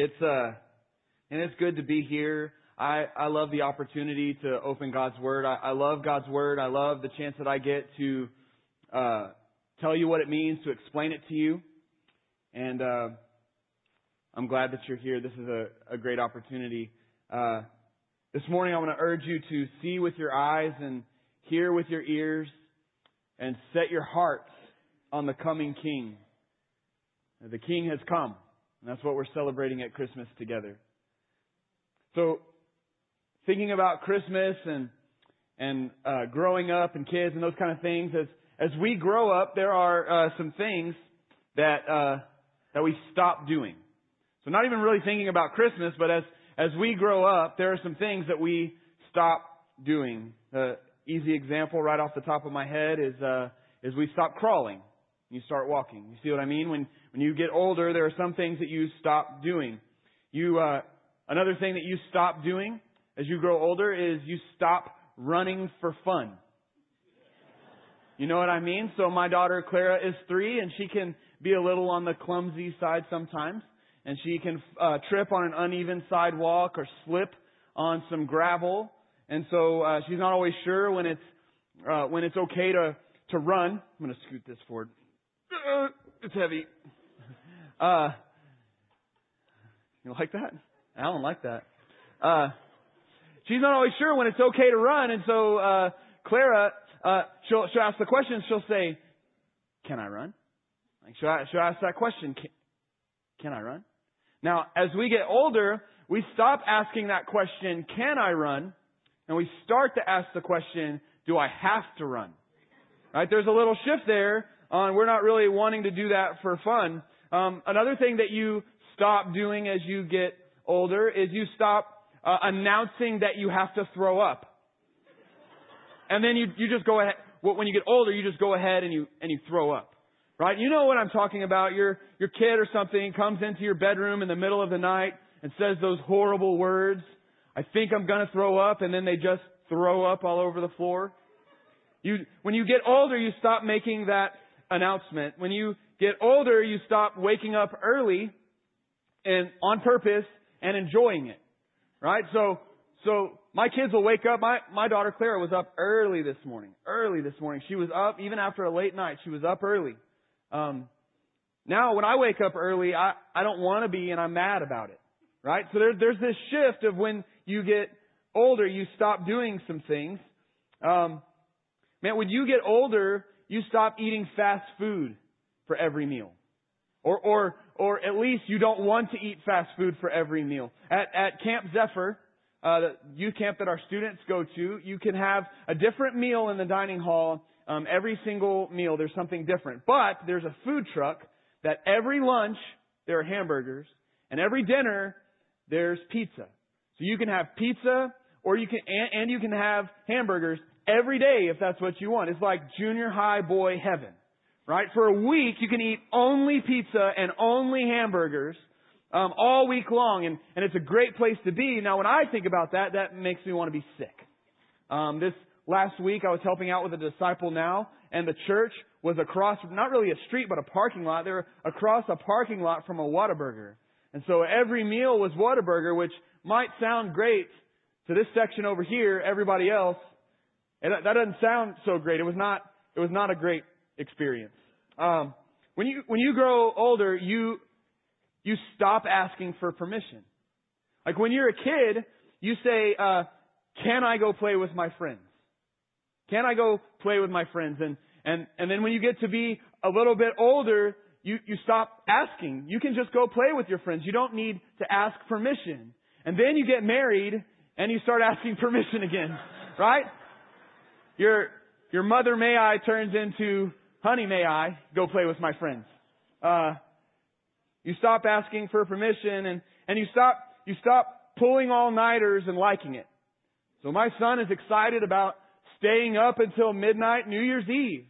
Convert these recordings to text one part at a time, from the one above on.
It's uh, and it's good to be here. I I love the opportunity to open God's Word. I, I love God's Word. I love the chance that I get to uh, tell you what it means, to explain it to you, and uh, I'm glad that you're here. This is a, a great opportunity. Uh, this morning, I want to urge you to see with your eyes and hear with your ears, and set your hearts on the coming King. The King has come. And that's what we're celebrating at Christmas together. So, thinking about Christmas and and uh, growing up and kids and those kind of things, as as we grow up, there are uh, some things that uh, that we stop doing. So, not even really thinking about Christmas, but as as we grow up, there are some things that we stop doing. The easy example right off the top of my head is uh, is we stop crawling you start walking. You see what I mean? When when you get older, there are some things that you stop doing. You uh, another thing that you stop doing as you grow older is you stop running for fun. You know what I mean? So my daughter Clara is three, and she can be a little on the clumsy side sometimes, and she can uh, trip on an uneven sidewalk or slip on some gravel, and so uh, she's not always sure when it's uh, when it's okay to to run. I'm going to scoot this forward. Uh, it's heavy. Uh, you like that? I don't like that. Uh, she's not always sure when it's okay to run, and so uh, Clara, uh, she'll she'll ask the question. She'll say, "Can I run?" Like she'll, she'll ask that question. Can, can I run? Now, as we get older, we stop asking that question, "Can I run?" and we start to ask the question, "Do I have to run?" Right? There's a little shift there on we're not really wanting to do that for fun. Um, another thing that you stop doing as you get older is you stop uh, announcing that you have to throw up. And then you, you just go ahead, when you get older, you just go ahead and you, and you throw up. Right? You know what I'm talking about. Your, your kid or something comes into your bedroom in the middle of the night and says those horrible words. I think I'm gonna throw up and then they just throw up all over the floor. You, when you get older, you stop making that announcement. When you get older, you stop waking up early and on purpose and enjoying it. Right? So, so my kids will wake up. My, my daughter Clara was up early this morning. Early this morning. She was up even after a late night. She was up early. Um, now when I wake up early, I, I don't want to be and I'm mad about it. Right? So there, there's this shift of when you get older, you stop doing some things. Um, man, when you get older, you stop eating fast food for every meal. Or, or, or at least you don't want to eat fast food for every meal. At, at Camp Zephyr, uh, the youth camp that our students go to, you can have a different meal in the dining hall. Um, every single meal, there's something different. But there's a food truck that every lunch there are hamburgers, and every dinner there's pizza. So you can have pizza, or you can and, and you can have hamburgers every day if that's what you want. It's like junior high boy heaven. Right? For a week, you can eat only pizza and only hamburgers um, all week long, and, and it's a great place to be. Now, when I think about that, that makes me want to be sick. Um, this last week, I was helping out with a disciple now, and the church was across, not really a street, but a parking lot. They were across a parking lot from a Whataburger. And so every meal was Whataburger, which might sound great to this section over here. Everybody else and that, that doesn't sound so great. It was not, it was not a great experience. Um, when you, when you grow older, you, you stop asking for permission. Like when you're a kid, you say, uh, can I go play with my friends? Can I go play with my friends? And, and, and then when you get to be a little bit older, you, you stop asking. You can just go play with your friends. You don't need to ask permission. And then you get married and you start asking permission again, right? Your, your mother may I turns into honey may I go play with my friends. Uh, you stop asking for permission and, and you stop, you stop pulling all nighters and liking it. So my son is excited about staying up until midnight New Year's Eve.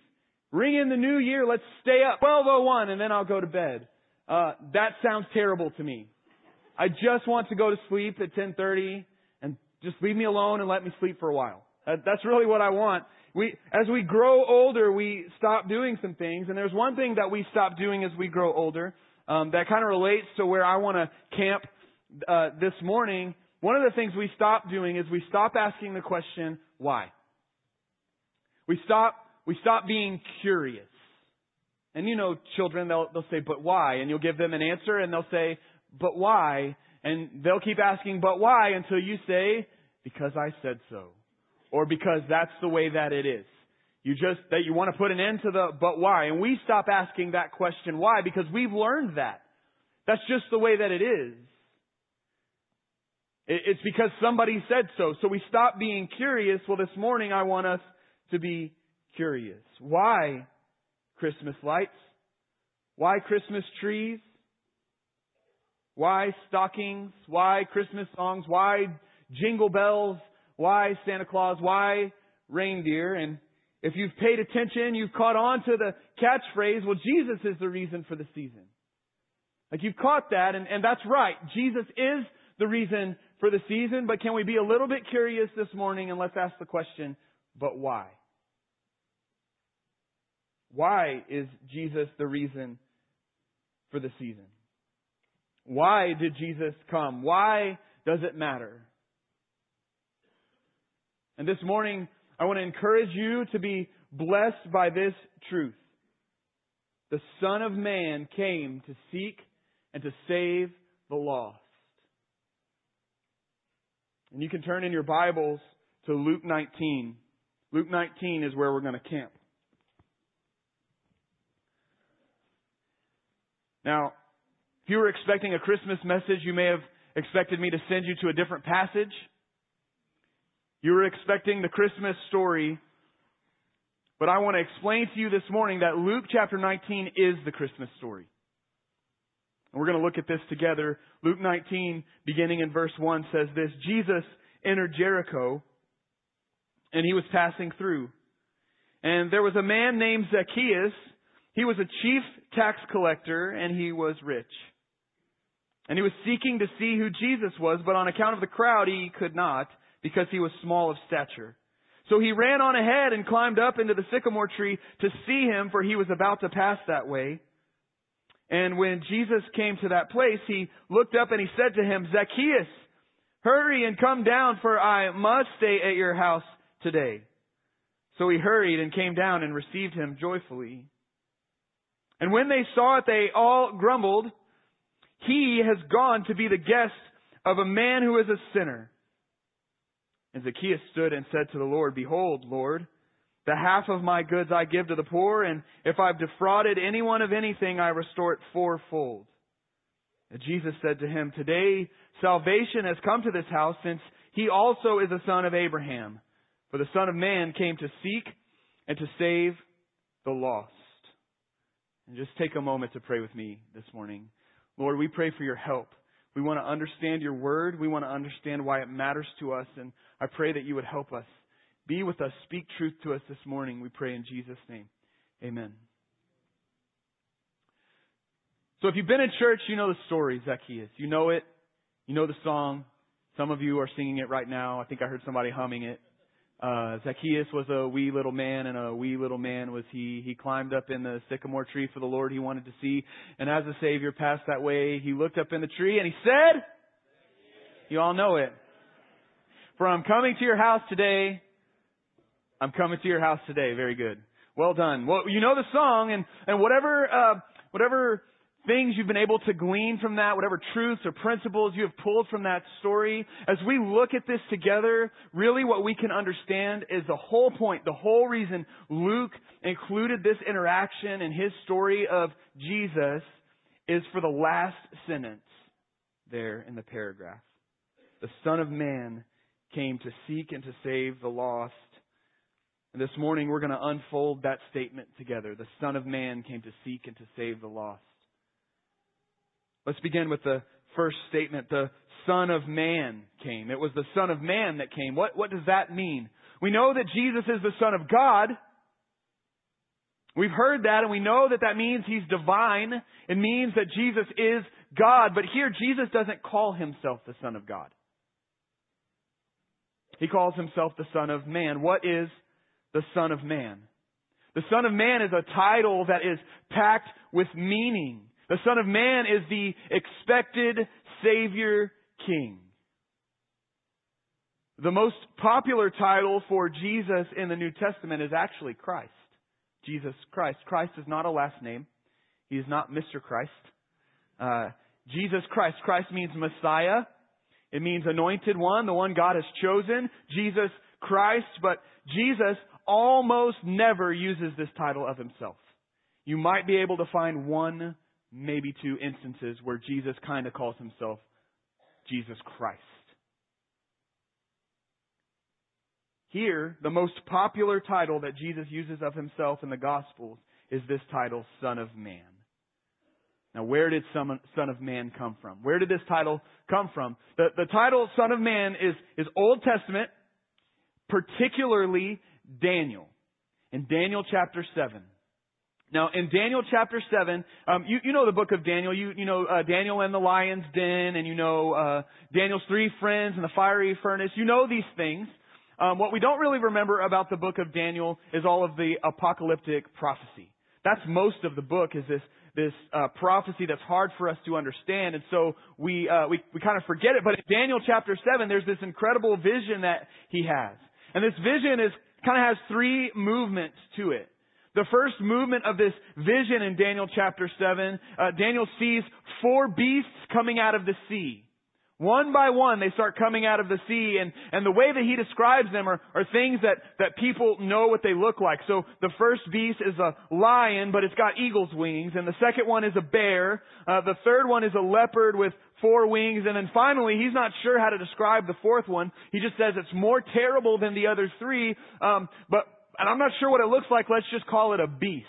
Ring in the new year, let's stay up 1201 and then I'll go to bed. Uh, that sounds terrible to me. I just want to go to sleep at 1030 and just leave me alone and let me sleep for a while. That, That's really what I want. We, as we grow older, we stop doing some things, and there's one thing that we stop doing as we grow older um, that kind of relates to where I want to camp uh, this morning, one of the things we stop doing is we stop asking the question, why? We stop, we stop being curious. And you know, children, they'll, they'll say, but why? And you'll give them an answer and they'll say, but why? And they'll keep asking, but why? Until you say, because I said so. Or because that's the way that it is. You just, that you want to put an end to the, but why? And we stop asking that question, why? Because we've learned that. That's just the way that it is. It's because somebody said so. So we stop being curious. Well, this morning I want us to be curious. Why Christmas lights? Why Christmas trees? Why stockings? Why Christmas songs? Why jingle bells? Why Santa Claus? Why reindeer? And if you've paid attention, you've caught on to the catchphrase, well, Jesus is the reason for the season. Like you've caught that, and, and that's right. Jesus is the reason for the season, but can we be a little bit curious this morning and let's ask the question, but why? Why is Jesus the reason for the season? Why did Jesus come? Why does it matter? And this morning, I want to encourage you to be blessed by this truth. The Son of Man came to seek and to save the lost. And you can turn in your Bibles to Luke 19. Luke 19 is where we're going to camp. Now, if you were expecting a Christmas message, you may have expected me to send you to a different passage. You were expecting the Christmas story, but I want to explain to you this morning that Luke chapter 19 is the Christmas story. And we're going to look at this together. Luke 19, beginning in verse 1, says this Jesus entered Jericho, and he was passing through. And there was a man named Zacchaeus. He was a chief tax collector, and he was rich. And he was seeking to see who Jesus was, but on account of the crowd, he could not, because he was small of stature. So he ran on ahead and climbed up into the sycamore tree to see him, for he was about to pass that way. And when Jesus came to that place, he looked up and he said to him, Zacchaeus, hurry and come down for I must stay at your house today. So he hurried and came down and received him joyfully. And when they saw it, they all grumbled, he has gone to be the guest of a man who is a sinner. And Zacchaeus stood and said to the Lord, Behold, Lord, the half of my goods I give to the poor, and if I've defrauded anyone of anything, I restore it fourfold. And Jesus said to him, Today salvation has come to this house, since he also is a son of Abraham. For the Son of Man came to seek and to save the lost. And just take a moment to pray with me this morning. Lord, we pray for your help. We want to understand your word. We want to understand why it matters to us. And I pray that you would help us. Be with us. Speak truth to us this morning. We pray in Jesus' name. Amen. So if you've been in church, you know the story, Zacchaeus. You know it. You know the song. Some of you are singing it right now. I think I heard somebody humming it. Uh, Zacchaeus was a wee little man, and a wee little man was he. He climbed up in the sycamore tree for the Lord he wanted to see. And as the Savior passed that way, he looked up in the tree and he said, You all know it. For I'm coming to your house today I'm coming to your house today. Very good. Well done. Well, you know the song and, and whatever, uh, whatever things you've been able to glean from that, whatever truths or principles you have pulled from that story, as we look at this together, really what we can understand is the whole point, the whole reason Luke included this interaction in his story of Jesus is for the last sentence there in the paragraph. The Son of Man came to seek and to save the lost. And this morning we're going to unfold that statement together. The Son of Man came to seek and to save the lost. Let's begin with the first statement. The Son of Man came. It was the Son of Man that came. What, what does that mean? We know that Jesus is the Son of God. We've heard that and we know that that means He's divine. It means that Jesus is God. But here, Jesus doesn't call Himself the Son of God. He calls Himself the Son of Man. What is the Son of Man. The Son of Man is a title that is packed with meaning. The Son of Man is the expected Savior King. The most popular title for Jesus in the New Testament is actually Christ. Jesus Christ. Christ is not a last name. He is not Mr. Christ. Uh, Jesus Christ. Christ means Messiah. It means anointed one, the one God has chosen. Jesus Christ. But Jesus almost never uses this title of himself. You might be able to find one, maybe two instances where Jesus kind of calls himself Jesus Christ. Here, the most popular title that Jesus uses of himself in the Gospels is this title, Son of Man. Now, where did Son of Man come from? Where did this title come from? The, the title Son of Man is, is Old Testament, particularly Daniel. In Daniel chapter 7. Now, in Daniel chapter 7, um, you, you know the book of Daniel. You, you know uh, Daniel and the lion's den, and you know uh, Daniel's three friends and the fiery furnace. You know these things. Um, what we don't really remember about the book of Daniel is all of the apocalyptic prophecy. That's most of the book is this this uh, prophecy that's hard for us to understand, and so we uh, we we kind of forget it. But in Daniel chapter seven, there's this incredible vision that he has, and this vision is kind of has three movements to it. The first movement of this vision in Daniel chapter 7, uh, Daniel sees four beasts coming out of the sea. One by one, they start coming out of the sea, and, and the way that he describes them are, are things that, that people know what they look like. So the first beast is a lion, but it's got eagle's wings, and the second one is a bear. Uh, the third one is a leopard with four wings, and then finally, he's not sure how to describe the fourth one. He just says it's more terrible than the other three, um, but and I'm not sure what it looks like. Let's just call it a beast.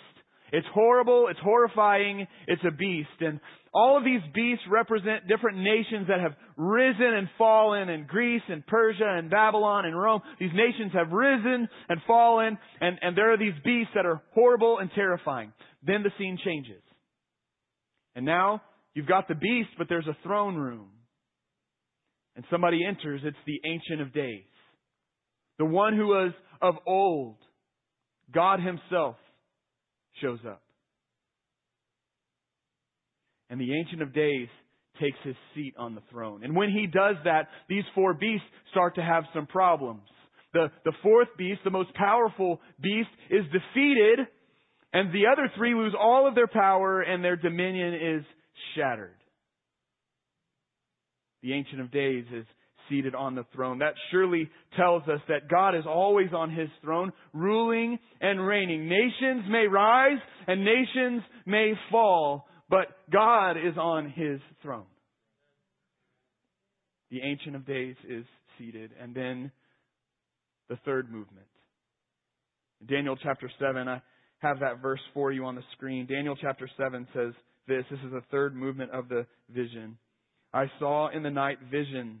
It's horrible. It's horrifying. It's a beast. And all of these beasts represent different nations that have risen and fallen in Greece and Persia and Babylon and Rome. These nations have risen and fallen and, and there are these beasts that are horrible and terrifying. Then the scene changes. And now you've got the beast, but there's a throne room. And somebody enters. It's the Ancient of Days. The one who was of old. God himself shows up. And the Ancient of Days takes his seat on the throne. And when he does that, these four beasts start to have some problems. The, the fourth beast, the most powerful beast, is defeated, and the other three lose all of their power, and their dominion is shattered. The Ancient of Days is seated on the throne. That surely tells us that God is always on his throne, ruling and reigning. Nations may rise and nations may fall, but God is on his throne. The Ancient of Days is seated. And then the third movement. Daniel chapter 7, I have that verse for you on the screen. Daniel chapter 7 says this. This is the third movement of the vision. I saw in the night visions,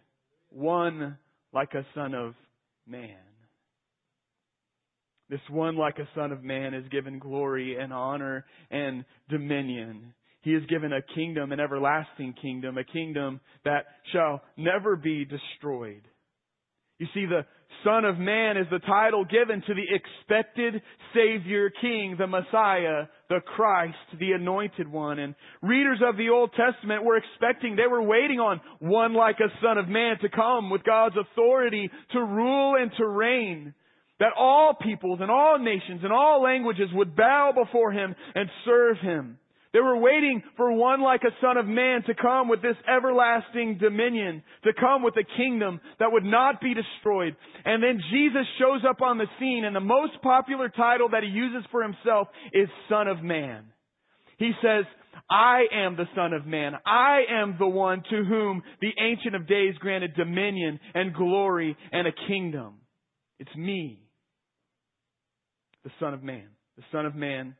One like a son of man. This one like a son of man is given glory and honor and dominion. He is given a kingdom, an everlasting kingdom, a kingdom that shall never be destroyed. You see, the Son of Man is the title given to the expected Savior King, the Messiah, the Christ, the Anointed One. And readers of the Old Testament were expecting, they were waiting on one like a Son of Man to come with God's authority to rule and to reign. That all peoples and all nations and all languages would bow before Him and serve Him. They were waiting for one like a son of man to come with this everlasting dominion, to come with a kingdom that would not be destroyed. And then Jesus shows up on the scene and the most popular title that he uses for himself is son of man. He says, I am the son of man. I am the one to whom the ancient of days granted dominion and glory and a kingdom. It's me. The son of man. The son of man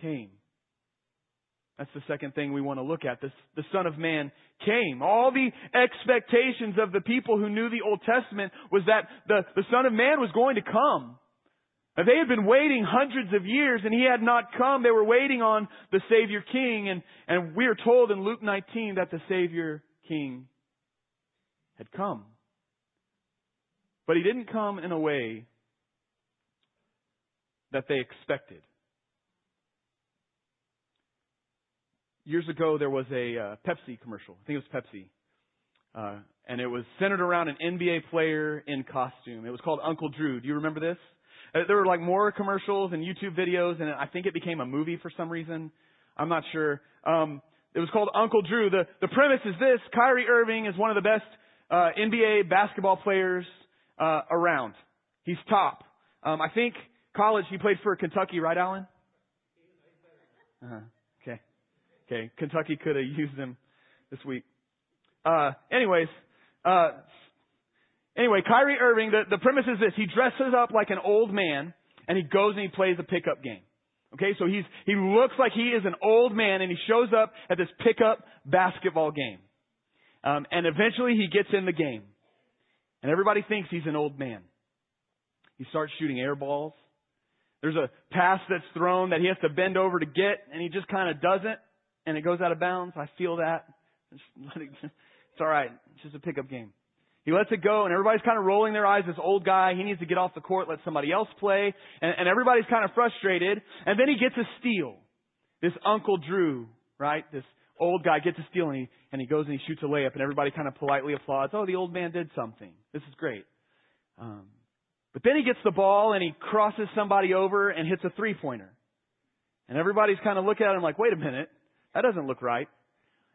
came That's the second thing we want to look at. This, the Son of Man came. All the expectations of the people who knew the Old Testament was that the, the Son of Man was going to come. And they had been waiting hundreds of years and he had not come. They were waiting on the Savior King and, and we are told in Luke 19 that the Savior King had come. But he didn't come in a way that they expected. Years ago, there was a uh, Pepsi commercial. I think it was Pepsi. Uh, and it was centered around an NBA player in costume. It was called Uncle Drew. Do you remember this? Uh, there were like more commercials and YouTube videos, and I think it became a movie for some reason. I'm not sure. Um, it was called Uncle Drew. The the premise is this: Kyrie Irving is one of the best uh, NBA basketball players uh, around. He's top. Um, I think college he played for Kentucky, right, Alan? Uh-huh. Okay. Kentucky could have used him this week. Uh, anyways, uh, Anyway, Kyrie Irving, the, the premise is this. He dresses up like an old man and he goes and he plays a pickup game. Okay, so he's, he looks like he is an old man and he shows up at this pickup basketball game. Um, and eventually he gets in the game. And everybody thinks he's an old man. He starts shooting air balls. There's a pass that's thrown that he has to bend over to get and he just kind of does it and it goes out of bounds. I feel that. It's alright. It's just a pickup game. He lets it go and everybody's kind of rolling their eyes. This old guy, he needs to get off the court, let somebody else play. And, and everybody's kind of frustrated. And then he gets a steal. This Uncle Drew, right? This old guy gets a steal and he, and he goes and he shoots a layup and everybody kind of politely applauds. Oh, the old man did something. This is great. Um, but then he gets the ball and he crosses somebody over and hits a three pointer. And everybody's kind of looking at him like, wait a minute. That doesn't look right.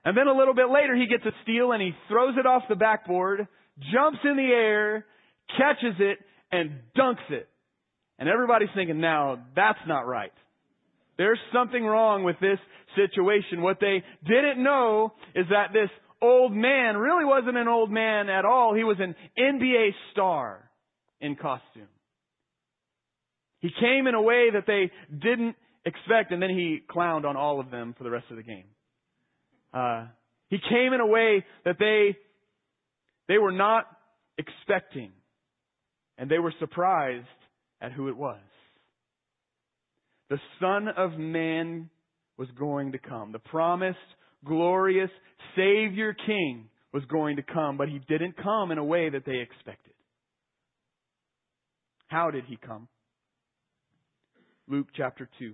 And then a little bit later he gets a steal and he throws it off the backboard jumps in the air, catches it, and dunks it. And everybody's thinking, now that's not right. There's something wrong with this situation. What they didn't know is that this old man really wasn't an old man at all. He was an NBA star in costume. He came in a way that they didn't expect, and then he clowned on all of them for the rest of the game. Uh, he came in a way that they they were not expecting, and they were surprised at who it was. The Son of Man was going to come. The promised, glorious Savior King was going to come, but he didn't come in a way that they expected. How did he come? Luke chapter 2,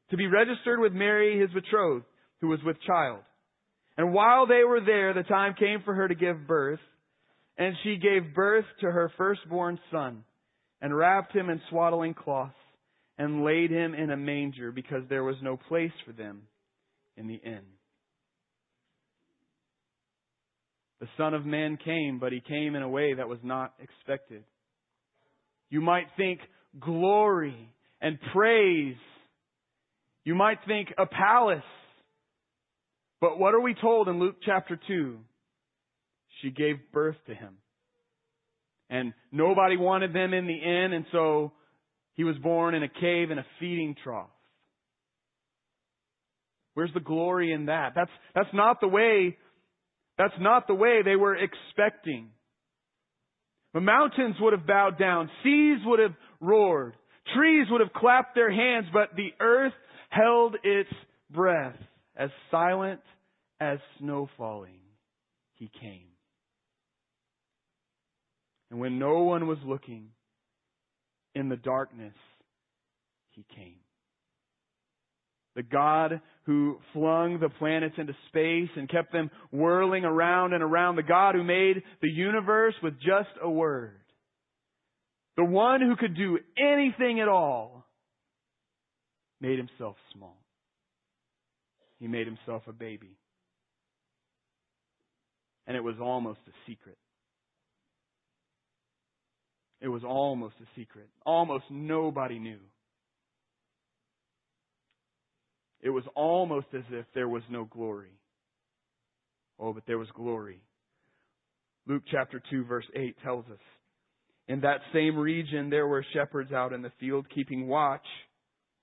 to be registered with Mary, his betrothed, who was with child. And while they were there, the time came for her to give birth, and she gave birth to her firstborn son, and wrapped him in swaddling cloths, and laid him in a manger, because there was no place for them in the inn. The Son of Man came, but he came in a way that was not expected. You might think glory and praise. You might think a palace but what are we told in Luke chapter 2? She gave birth to him. And nobody wanted them in the inn, and so he was born in a cave in a feeding trough. Where's the glory in that? That's, that's not the way, that's not the way they were expecting. The mountains would have bowed down. Seas would have roared. Trees would have clapped their hands, but the earth held its breath as silent as snow falling, he came. And when no one was looking, in the darkness, he came. The God who flung the planets into space and kept them whirling around and around. The God who made the universe with just a word. The one who could do anything at all made himself small. he made himself a baby. And it was almost a secret. It was almost a secret. Almost nobody knew. It was almost as if there was no glory. Oh, but there was glory. Luke chapter 2 verse 8 tells us, In that same region there were shepherds out in the field keeping watch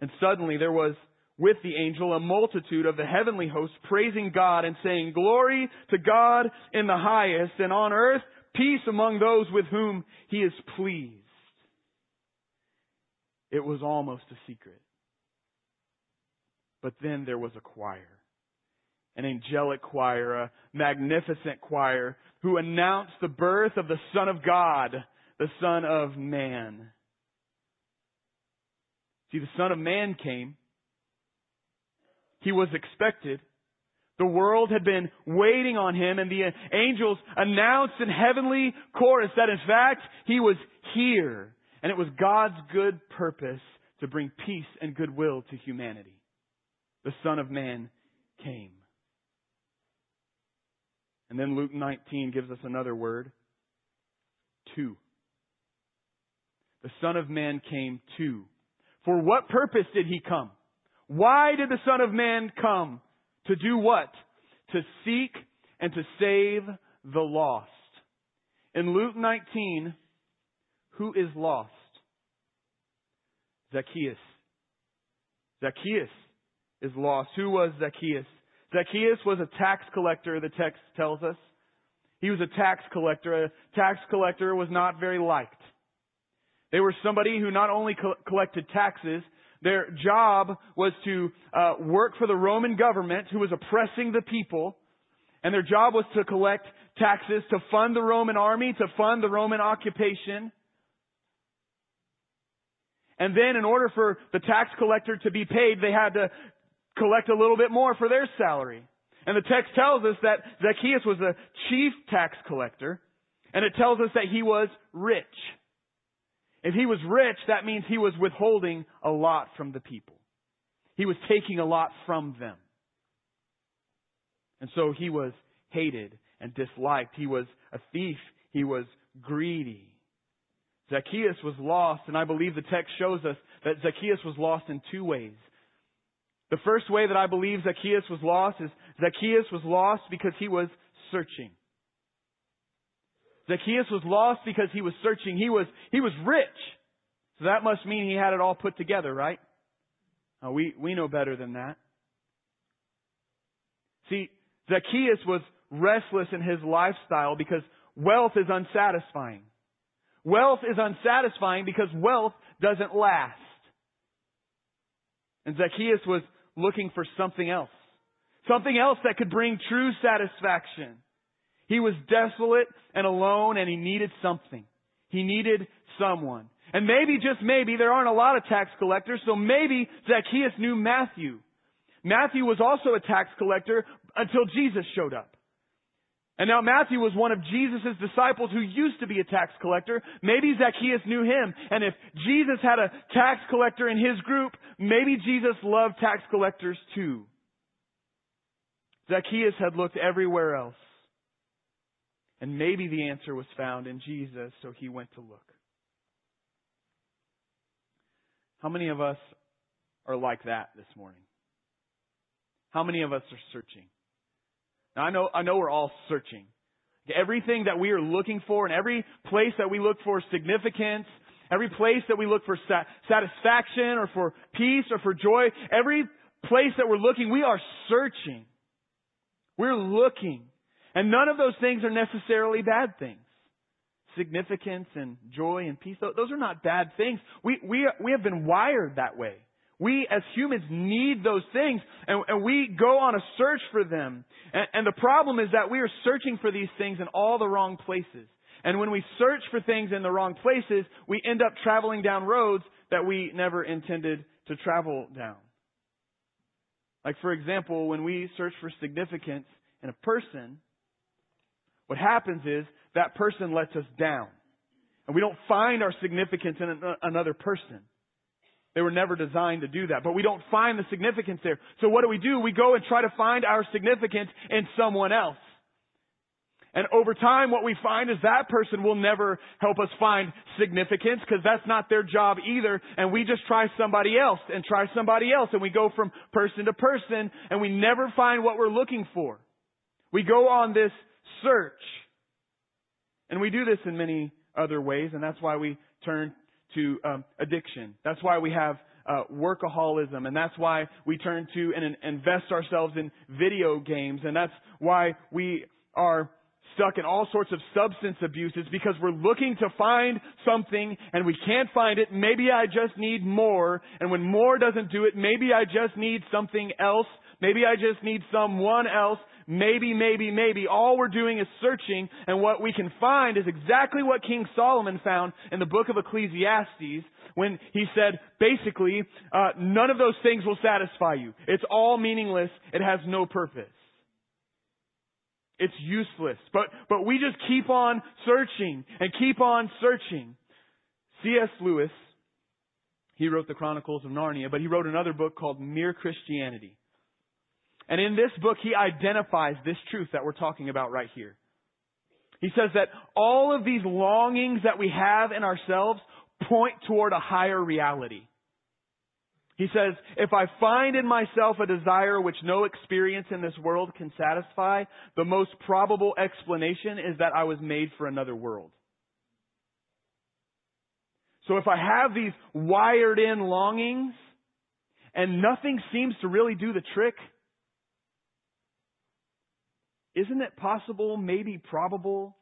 And suddenly there was with the angel a multitude of the heavenly host praising God and saying, Glory to God in the highest, and on earth peace among those with whom he is pleased. It was almost a secret. But then there was a choir, an angelic choir, a magnificent choir, who announced the birth of the Son of God, the Son of Man. See, the Son of Man came. He was expected. The world had been waiting on him and the angels announced in heavenly chorus that in fact he was here. And it was God's good purpose to bring peace and goodwill to humanity the Son of Man came. And then Luke 19 gives us another word. Two. The Son of Man came too. For what purpose did he come? Why did the Son of Man come? To do what? To seek and to save the lost. In Luke 19, who is lost? Zacchaeus. Zacchaeus is lost. Who was Zacchaeus? Zacchaeus was a tax collector, the text tells us. He was a tax collector. A tax collector was not very liked. They were somebody who not only co- collected taxes, their job was to uh, work for the Roman government who was oppressing the people. And their job was to collect taxes to fund the Roman army, to fund the Roman occupation. And then in order for the tax collector to be paid, they had to collect a little bit more for their salary. And the text tells us that Zacchaeus was a chief tax collector, and it tells us that he was rich. If he was rich, that means he was withholding a lot from the people. He was taking a lot from them. And so he was hated and disliked. He was a thief. He was greedy. Zacchaeus was lost, and I believe the text shows us that Zacchaeus was lost in two ways. The first way that I believe Zacchaeus was lost is Zacchaeus was lost because he was searching. Zacchaeus was lost because he was searching. He was, he was rich. So that must mean he had it all put together, right? We, we know better than that. See, Zacchaeus was restless in his lifestyle because wealth is unsatisfying. Wealth is unsatisfying because wealth doesn't last. And Zacchaeus was looking for something else. Something else that could bring true satisfaction. He was desolate and alone and he needed something. He needed someone. And maybe, just maybe, there aren't a lot of tax collectors, so maybe Zacchaeus knew Matthew. Matthew was also a tax collector until Jesus showed up. And now Matthew was one of Jesus' disciples who used to be a tax collector. Maybe Zacchaeus knew him. And if Jesus had a tax collector in his group, maybe Jesus loved tax collectors too. Zacchaeus had looked everywhere else. And maybe the answer was found in Jesus, so he went to look. How many of us are like that this morning? How many of us are searching? Now I know, I know we're all searching. Everything that we are looking for and every place that we look for significance, every place that we look for satisfaction or for peace or for joy, every place that we're looking, we are searching. We're looking. And none of those things are necessarily bad things. Significance and joy and peace, those are not bad things. We, we, we have been wired that way. We as humans need those things and, and we go on a search for them. And, and the problem is that we are searching for these things in all the wrong places. And when we search for things in the wrong places, we end up traveling down roads that we never intended to travel down. Like, for example, when we search for significance in a person, what happens is that person lets us down. And we don't find our significance in another person. They were never designed to do that, but we don't find the significance there. So what do we do? We go and try to find our significance in someone else. And over time, what we find is that person will never help us find significance because that's not their job either. And we just try somebody else and try somebody else and we go from person to person and we never find what we're looking for. We go on this search. And we do this in many other ways and that's why we turn to um, addiction. That's why we have uh, workaholism, and that's why we turn to and invest ourselves in video games, and that's why we are stuck in all sorts of substance abuses because we're looking to find something and we can't find it. Maybe I just need more. And when more doesn't do it, maybe I just need something else. Maybe I just need someone else. Maybe, maybe, maybe. All we're doing is searching and what we can find is exactly what King Solomon found in the book of Ecclesiastes when he said, basically, uh, none of those things will satisfy you. It's all meaningless. It has no purpose. It's useless. But, but we just keep on searching and keep on searching. C.S. Lewis, he wrote the Chronicles of Narnia, but he wrote another book called Mere Christianity. And in this book, he identifies this truth that we're talking about right here. He says that all of these longings that we have in ourselves point toward a higher reality. He says, if I find in myself a desire which no experience in this world can satisfy, the most probable explanation is that I was made for another world. So if I have these wired in longings and nothing seems to really do the trick, isn't it possible, maybe probable,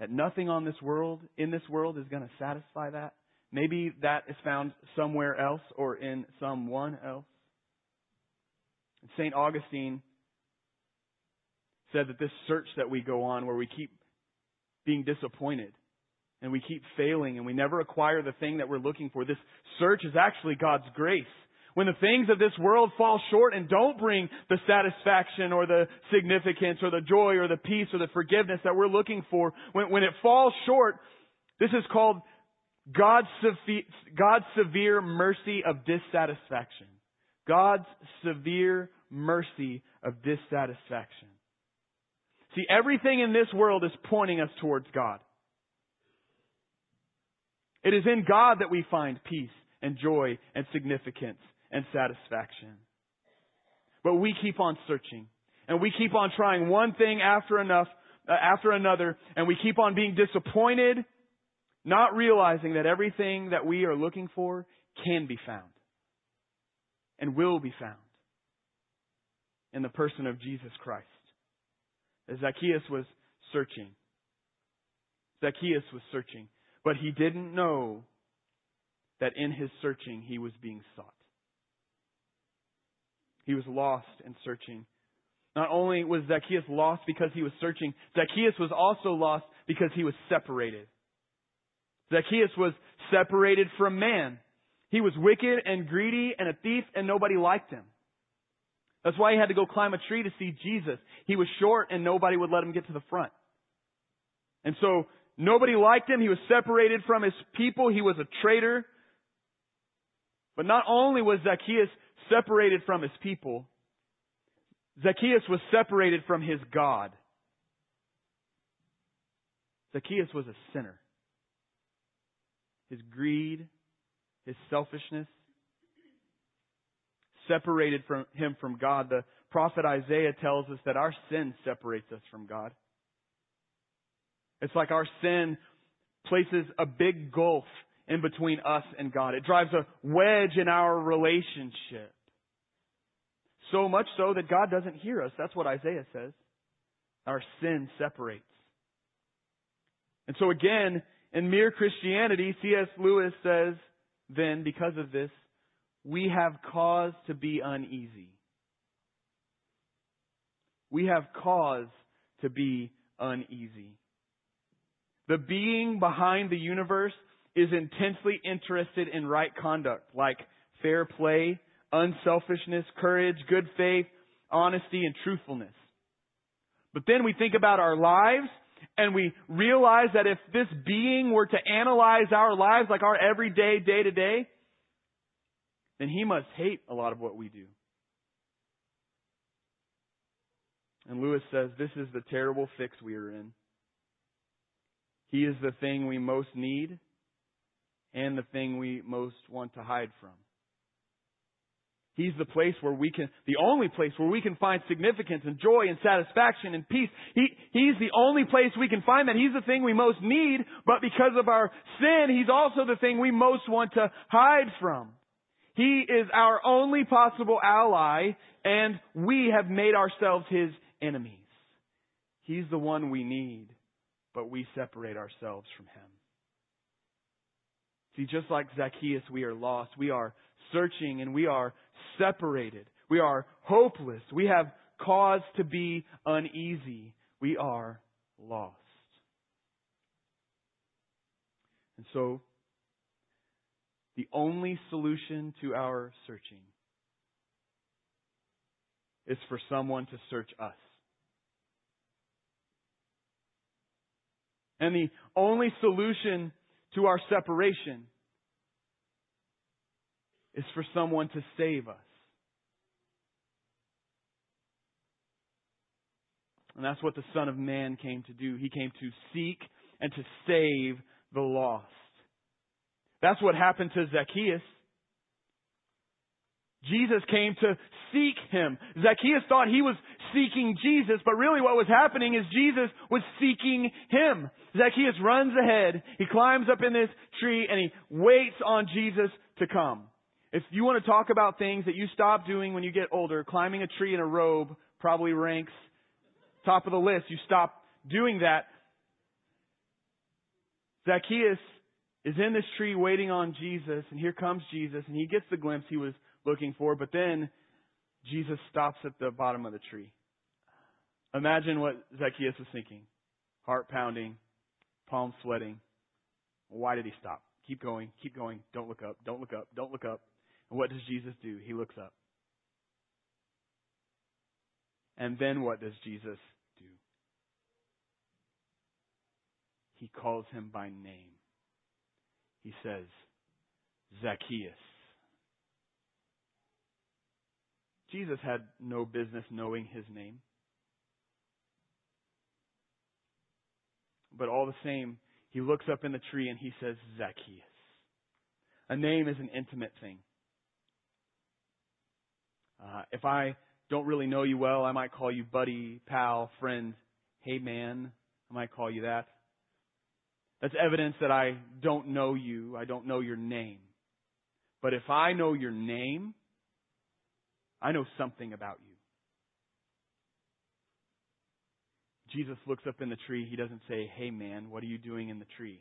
that nothing on this world, in this world, is going to satisfy that? Maybe that is found somewhere else or in someone else. St. Augustine said that this search that we go on where we keep being disappointed and we keep failing and we never acquire the thing that we're looking for, this search is actually God's grace. When the things of this world fall short and don't bring the satisfaction or the significance or the joy or the peace or the forgiveness that we're looking for, when, when it falls short, this is called God's, God's severe mercy of dissatisfaction. God's severe mercy of dissatisfaction. See, everything in this world is pointing us towards God. It is in God that we find peace and joy and significance and satisfaction. But we keep on searching and we keep on trying one thing after enough, uh, after another, and we keep on being disappointed not realizing that everything that we are looking for can be found and will be found in the person of Jesus Christ. As Zacchaeus was searching, Zacchaeus was searching, but he didn't know that in his searching he was being sought. He was lost and searching. Not only was Zacchaeus lost because he was searching, Zacchaeus was also lost because he was separated. Zacchaeus was separated from man. He was wicked and greedy and a thief and nobody liked him. That's why he had to go climb a tree to see Jesus. He was short and nobody would let him get to the front. And so nobody liked him. He was separated from his people. He was a traitor. But not only was Zacchaeus separated from his people, Zacchaeus was separated from his God. Zacchaeus was a sinner his greed, his selfishness, separated from him from God. The prophet Isaiah tells us that our sin separates us from God. It's like our sin places a big gulf in between us and God. It drives a wedge in our relationship. So much so that God doesn't hear us. That's what Isaiah says. Our sin separates. And so again, in mere Christianity, C.S. Lewis says, then, because of this, we have cause to be uneasy. We have cause to be uneasy. The being behind the universe is intensely interested in right conduct, like fair play, unselfishness, courage, good faith, honesty, and truthfulness. But then we think about our lives and we realize that if this being were to analyze our lives like our everyday, day to day, then he must hate a lot of what we do. And Lewis says this is the terrible fix we are in. He is the thing we most need and the thing we most want to hide from. He's the place where we can, the only place where we can find significance and joy and satisfaction and peace. He, he's the only place we can find that. He's the thing we most need, but because of our sin, He's also the thing we most want to hide from. He is our only possible ally, and we have made ourselves His enemies. He's the one we need, but we separate ourselves from Him. See, just like Zacchaeus, we are lost. We are searching and we are separated. We are hopeless. We have cause to be uneasy. We are lost. And so, the only solution to our searching is for someone to search us. And the only solution to our separation is for someone to save us. And that's what the Son of Man came to do. He came to seek and to save the lost. That's what happened to Zacchaeus. Jesus came to seek him. Zacchaeus thought he was seeking Jesus, but really what was happening is Jesus was seeking him. Zacchaeus runs ahead, he climbs up in this tree, and he waits on Jesus to come. If you want to talk about things that you stop doing when you get older, climbing a tree in a robe probably ranks top of the list. You stop doing that. Zacchaeus is in this tree waiting on Jesus, and here comes Jesus, and he gets the glimpse he was looking for, but then Jesus stops at the bottom of the tree. Imagine what Zacchaeus was thinking. Heart pounding, palms sweating. Why did he stop? Keep going, keep going, don't look up, don't look up, don't look up. And what does Jesus do? He looks up. And then what does Jesus do? He calls him by name. He says, Zacchaeus. Jesus had no business knowing his name. But all the same, he looks up in the tree and he says, Zacchaeus. A name is an intimate thing. Uh, if I don't really know you well, I might call you buddy, pal, friend, hey man. I might call you that. That's evidence that I don't know you. I don't know your name. But if I know your name, I know something about you. Jesus looks up in the tree. He doesn't say, Hey man, what are you doing in the tree?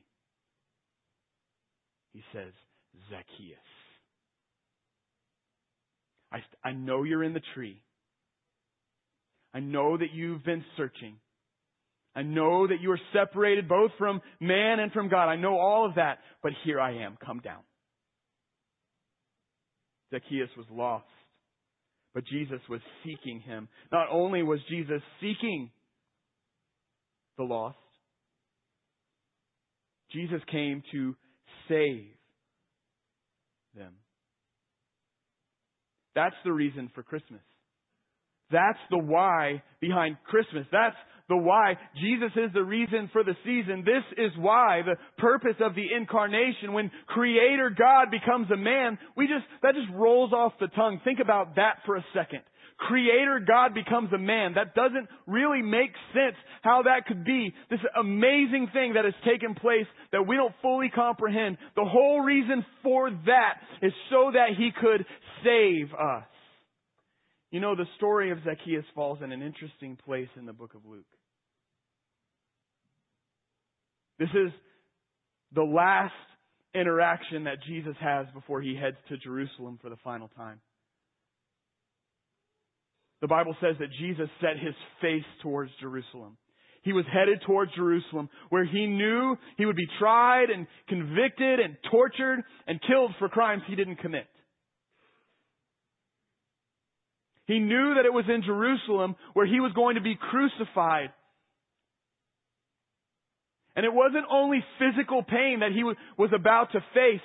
He says, Zacchaeus. I, I know you're in the tree. I know that you've been searching. I know that you are separated both from man and from God. I know all of that, but here I am. Come down. Zacchaeus was lost, but Jesus was seeking him. Not only was Jesus seeking the lost, Jesus came to save them. That's the reason for Christmas. That's the why behind Christmas. That's the why. Jesus is the reason for the season. This is why the purpose of the incarnation. When Creator God becomes a man, we just, that just rolls off the tongue. Think about that for a second. Creator God becomes a man. That doesn't really make sense how that could be. This amazing thing that has taken place that we don't fully comprehend. The whole reason for that is so that he could save us. You know, the story of Zacchaeus falls in an interesting place in the book of Luke. This is the last interaction that Jesus has before he heads to Jerusalem for the final time. The Bible says that Jesus set his face towards Jerusalem. He was headed towards Jerusalem where he knew he would be tried and convicted and tortured and killed for crimes he didn't commit. He knew that it was in Jerusalem where he was going to be crucified. And it wasn't only physical pain that he was about to face,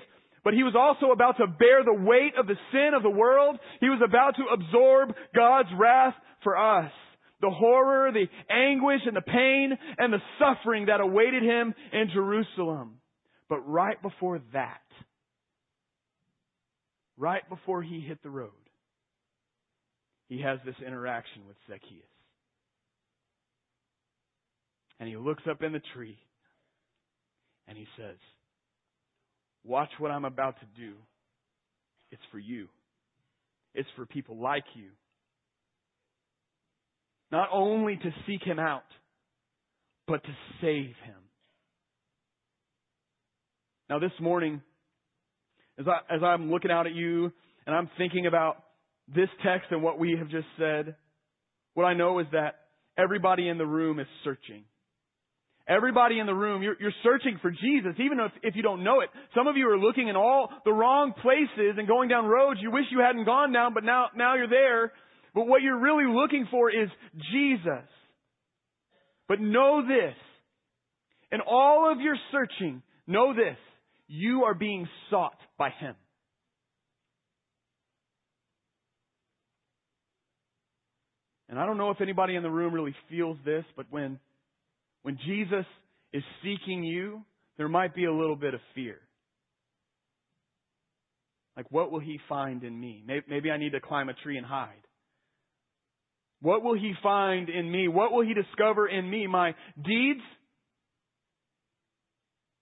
but he was also about to bear the weight of the sin of the world. He was about to absorb God's wrath for us. The horror, the anguish, and the pain, and the suffering that awaited him in Jerusalem. But right before that, right before he hit the road, he has this interaction with Zacchaeus. And he looks up in the tree and he says, Watch what I'm about to do. It's for you. It's for people like you. Not only to seek him out, but to save him. Now this morning, as, I, as I'm looking out at you and I'm thinking about this text and what we have just said, what I know is that everybody in the room is searching. Everybody in the room, you're, you're searching for Jesus, even if, if you don't know it. Some of you are looking in all the wrong places and going down roads you wish you hadn't gone down, but now, now you're there. But what you're really looking for is Jesus. But know this. In all of your searching, know this. You are being sought by Him. And I don't know if anybody in the room really feels this, but when, when Jesus is seeking you, there might be a little bit of fear. Like, what will he find in me? Maybe I need to climb a tree and hide. What will he find in me? What will he discover in me? My deeds?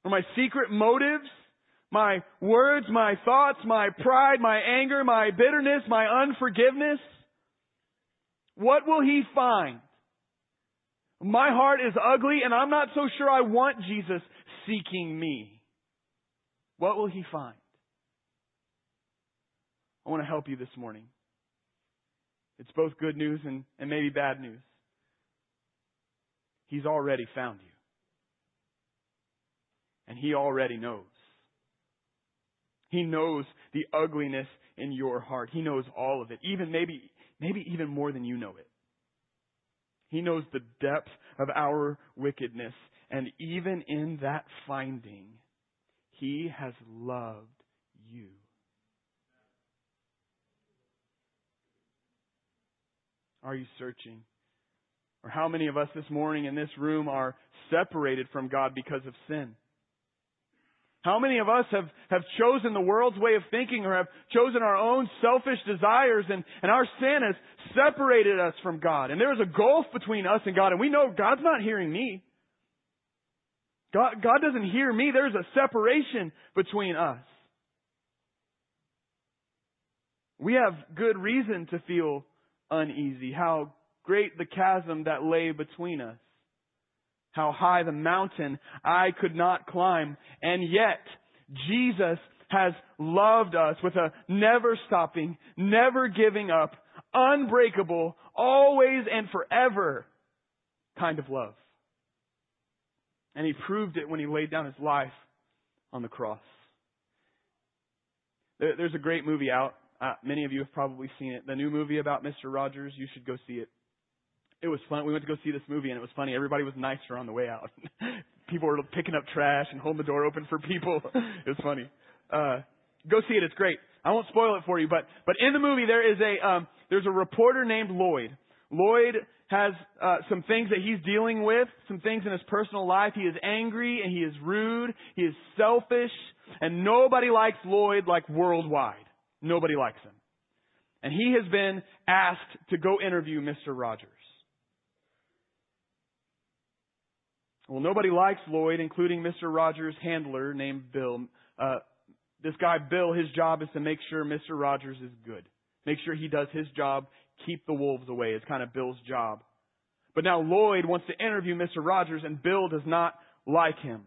Or my secret motives? My words, my thoughts, my pride, my anger, my bitterness, my unforgiveness? What will he find? My heart is ugly and I'm not so sure I want Jesus seeking me. What will he find? I want to help you this morning. It's both good news and, and maybe bad news. He's already found you. And he already knows. He knows the ugliness in your heart. He knows all of it. Even maybe maybe even more than you know it. He knows the depth of our wickedness. And even in that finding, He has loved you. Are you searching? Or how many of us this morning in this room are separated from God because of sin? How many of us have, have chosen the world's way of thinking or have chosen our own selfish desires and, and our sin has separated us from God? And there is a gulf between us and God and we know God's not hearing me. God, God doesn't hear me. There's a separation between us. We have good reason to feel uneasy. How great the chasm that lay between us how high the mountain I could not climb. And yet, Jesus has loved us with a never stopping, never giving up, unbreakable, always and forever kind of love. And he proved it when he laid down his life on the cross. There's a great movie out. Uh, many of you have probably seen it. The new movie about Mr. Rogers. You should go see it it was fun. We went to go see this movie and it was funny. Everybody was nicer on the way out. people were picking up trash and holding the door open for people. it was funny. Uh, go see it. It's great. I won't spoil it for you, but, but in the movie there is a, um, there's a reporter named Lloyd. Lloyd has, uh, some things that he's dealing with, some things in his personal life. He is angry and he is rude. He is selfish and nobody likes Lloyd like worldwide. Nobody likes him. And he has been asked to go interview Mr. Rogers. Well, nobody likes Lloyd, including Mr. Rogers' handler named Bill. Uh, this guy, Bill, his job is to make sure Mr. Rogers is good. Make sure he does his job, keep the wolves away is kind of Bill's job. But now Lloyd wants to interview Mr. Rogers and Bill does not like him.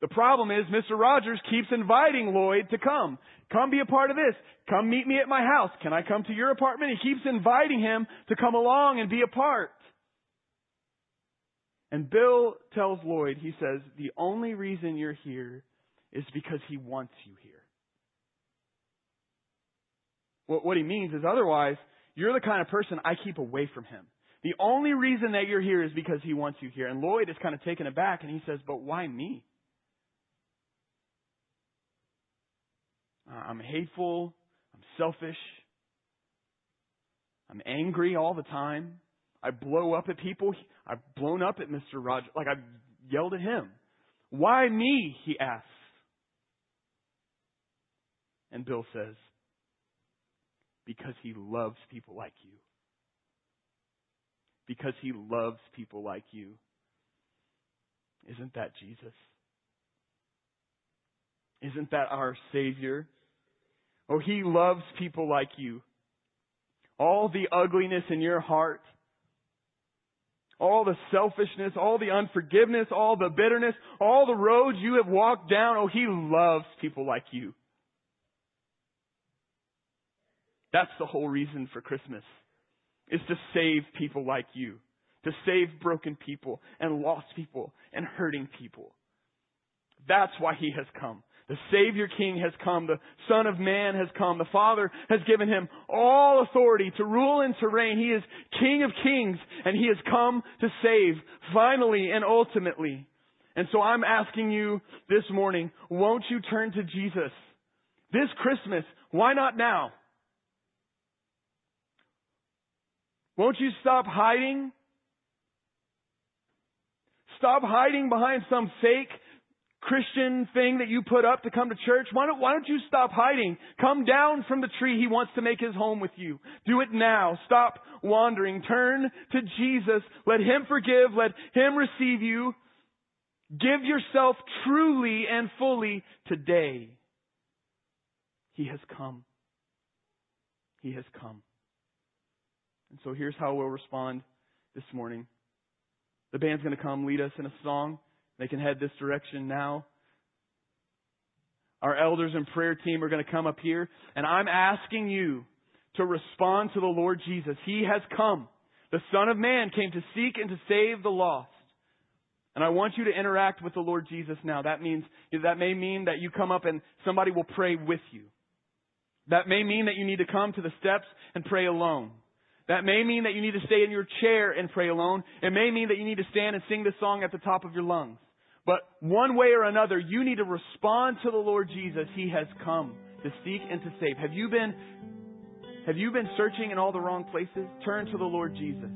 The problem is Mr. Rogers keeps inviting Lloyd to come. Come be a part of this. Come meet me at my house. Can I come to your apartment? He keeps inviting him to come along and be a part. And Bill tells Lloyd, he says, the only reason you're here is because he wants you here. What he means is otherwise, you're the kind of person I keep away from him. The only reason that you're here is because he wants you here. And Lloyd is kind of taken aback and he says, but why me? I'm hateful. I'm selfish. I'm angry all the time. I blow up at people. I've blown up at Mr. Rogers. Like I've yelled at him. Why me? He asks. And Bill says, because he loves people like you. Because he loves people like you. Isn't that Jesus? Isn't that our Savior? Oh, He loves people like you. All the ugliness in your heart, all the selfishness, all the unforgiveness, all the bitterness, all the roads you have walked down, oh, He loves people like you. That's the whole reason for Christmas, is to save people like you, to save broken people and lost people and hurting people. That's why He has come. The Savior King has come. The Son of Man has come. The Father has given him all authority to rule and to reign. He is King of Kings and He has come to save finally and ultimately. And so I'm asking you this morning, won't you turn to Jesus? This Christmas, why not now? Won't you stop hiding? Stop hiding behind some fake Christian thing that you put up to come to church. Why don't, why don't you stop hiding? Come down from the tree. He wants to make his home with you. Do it now. Stop wandering. Turn to Jesus. Let him forgive. Let him receive you. Give yourself truly and fully today. He has come. He has come. And so here's how we'll respond this morning. The band's going to come lead us in a song. They can head this direction now. Our elders and prayer team are going to come up here, and I'm asking you to respond to the Lord Jesus. He has come. The Son of Man came to seek and to save the lost. And I want you to interact with the Lord Jesus now. That means, that may mean that you come up and somebody will pray with you. That may mean that you need to come to the steps and pray alone. That may mean that you need to stay in your chair and pray alone. It may mean that you need to stand and sing this song at the top of your lungs. But one way or another, you need to respond to the Lord Jesus. He has come to seek and to save. Have you been, have you been searching in all the wrong places? Turn to the Lord Jesus.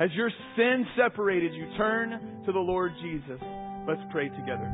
Has your sin separated you? Turn to the Lord Jesus. Let's pray together.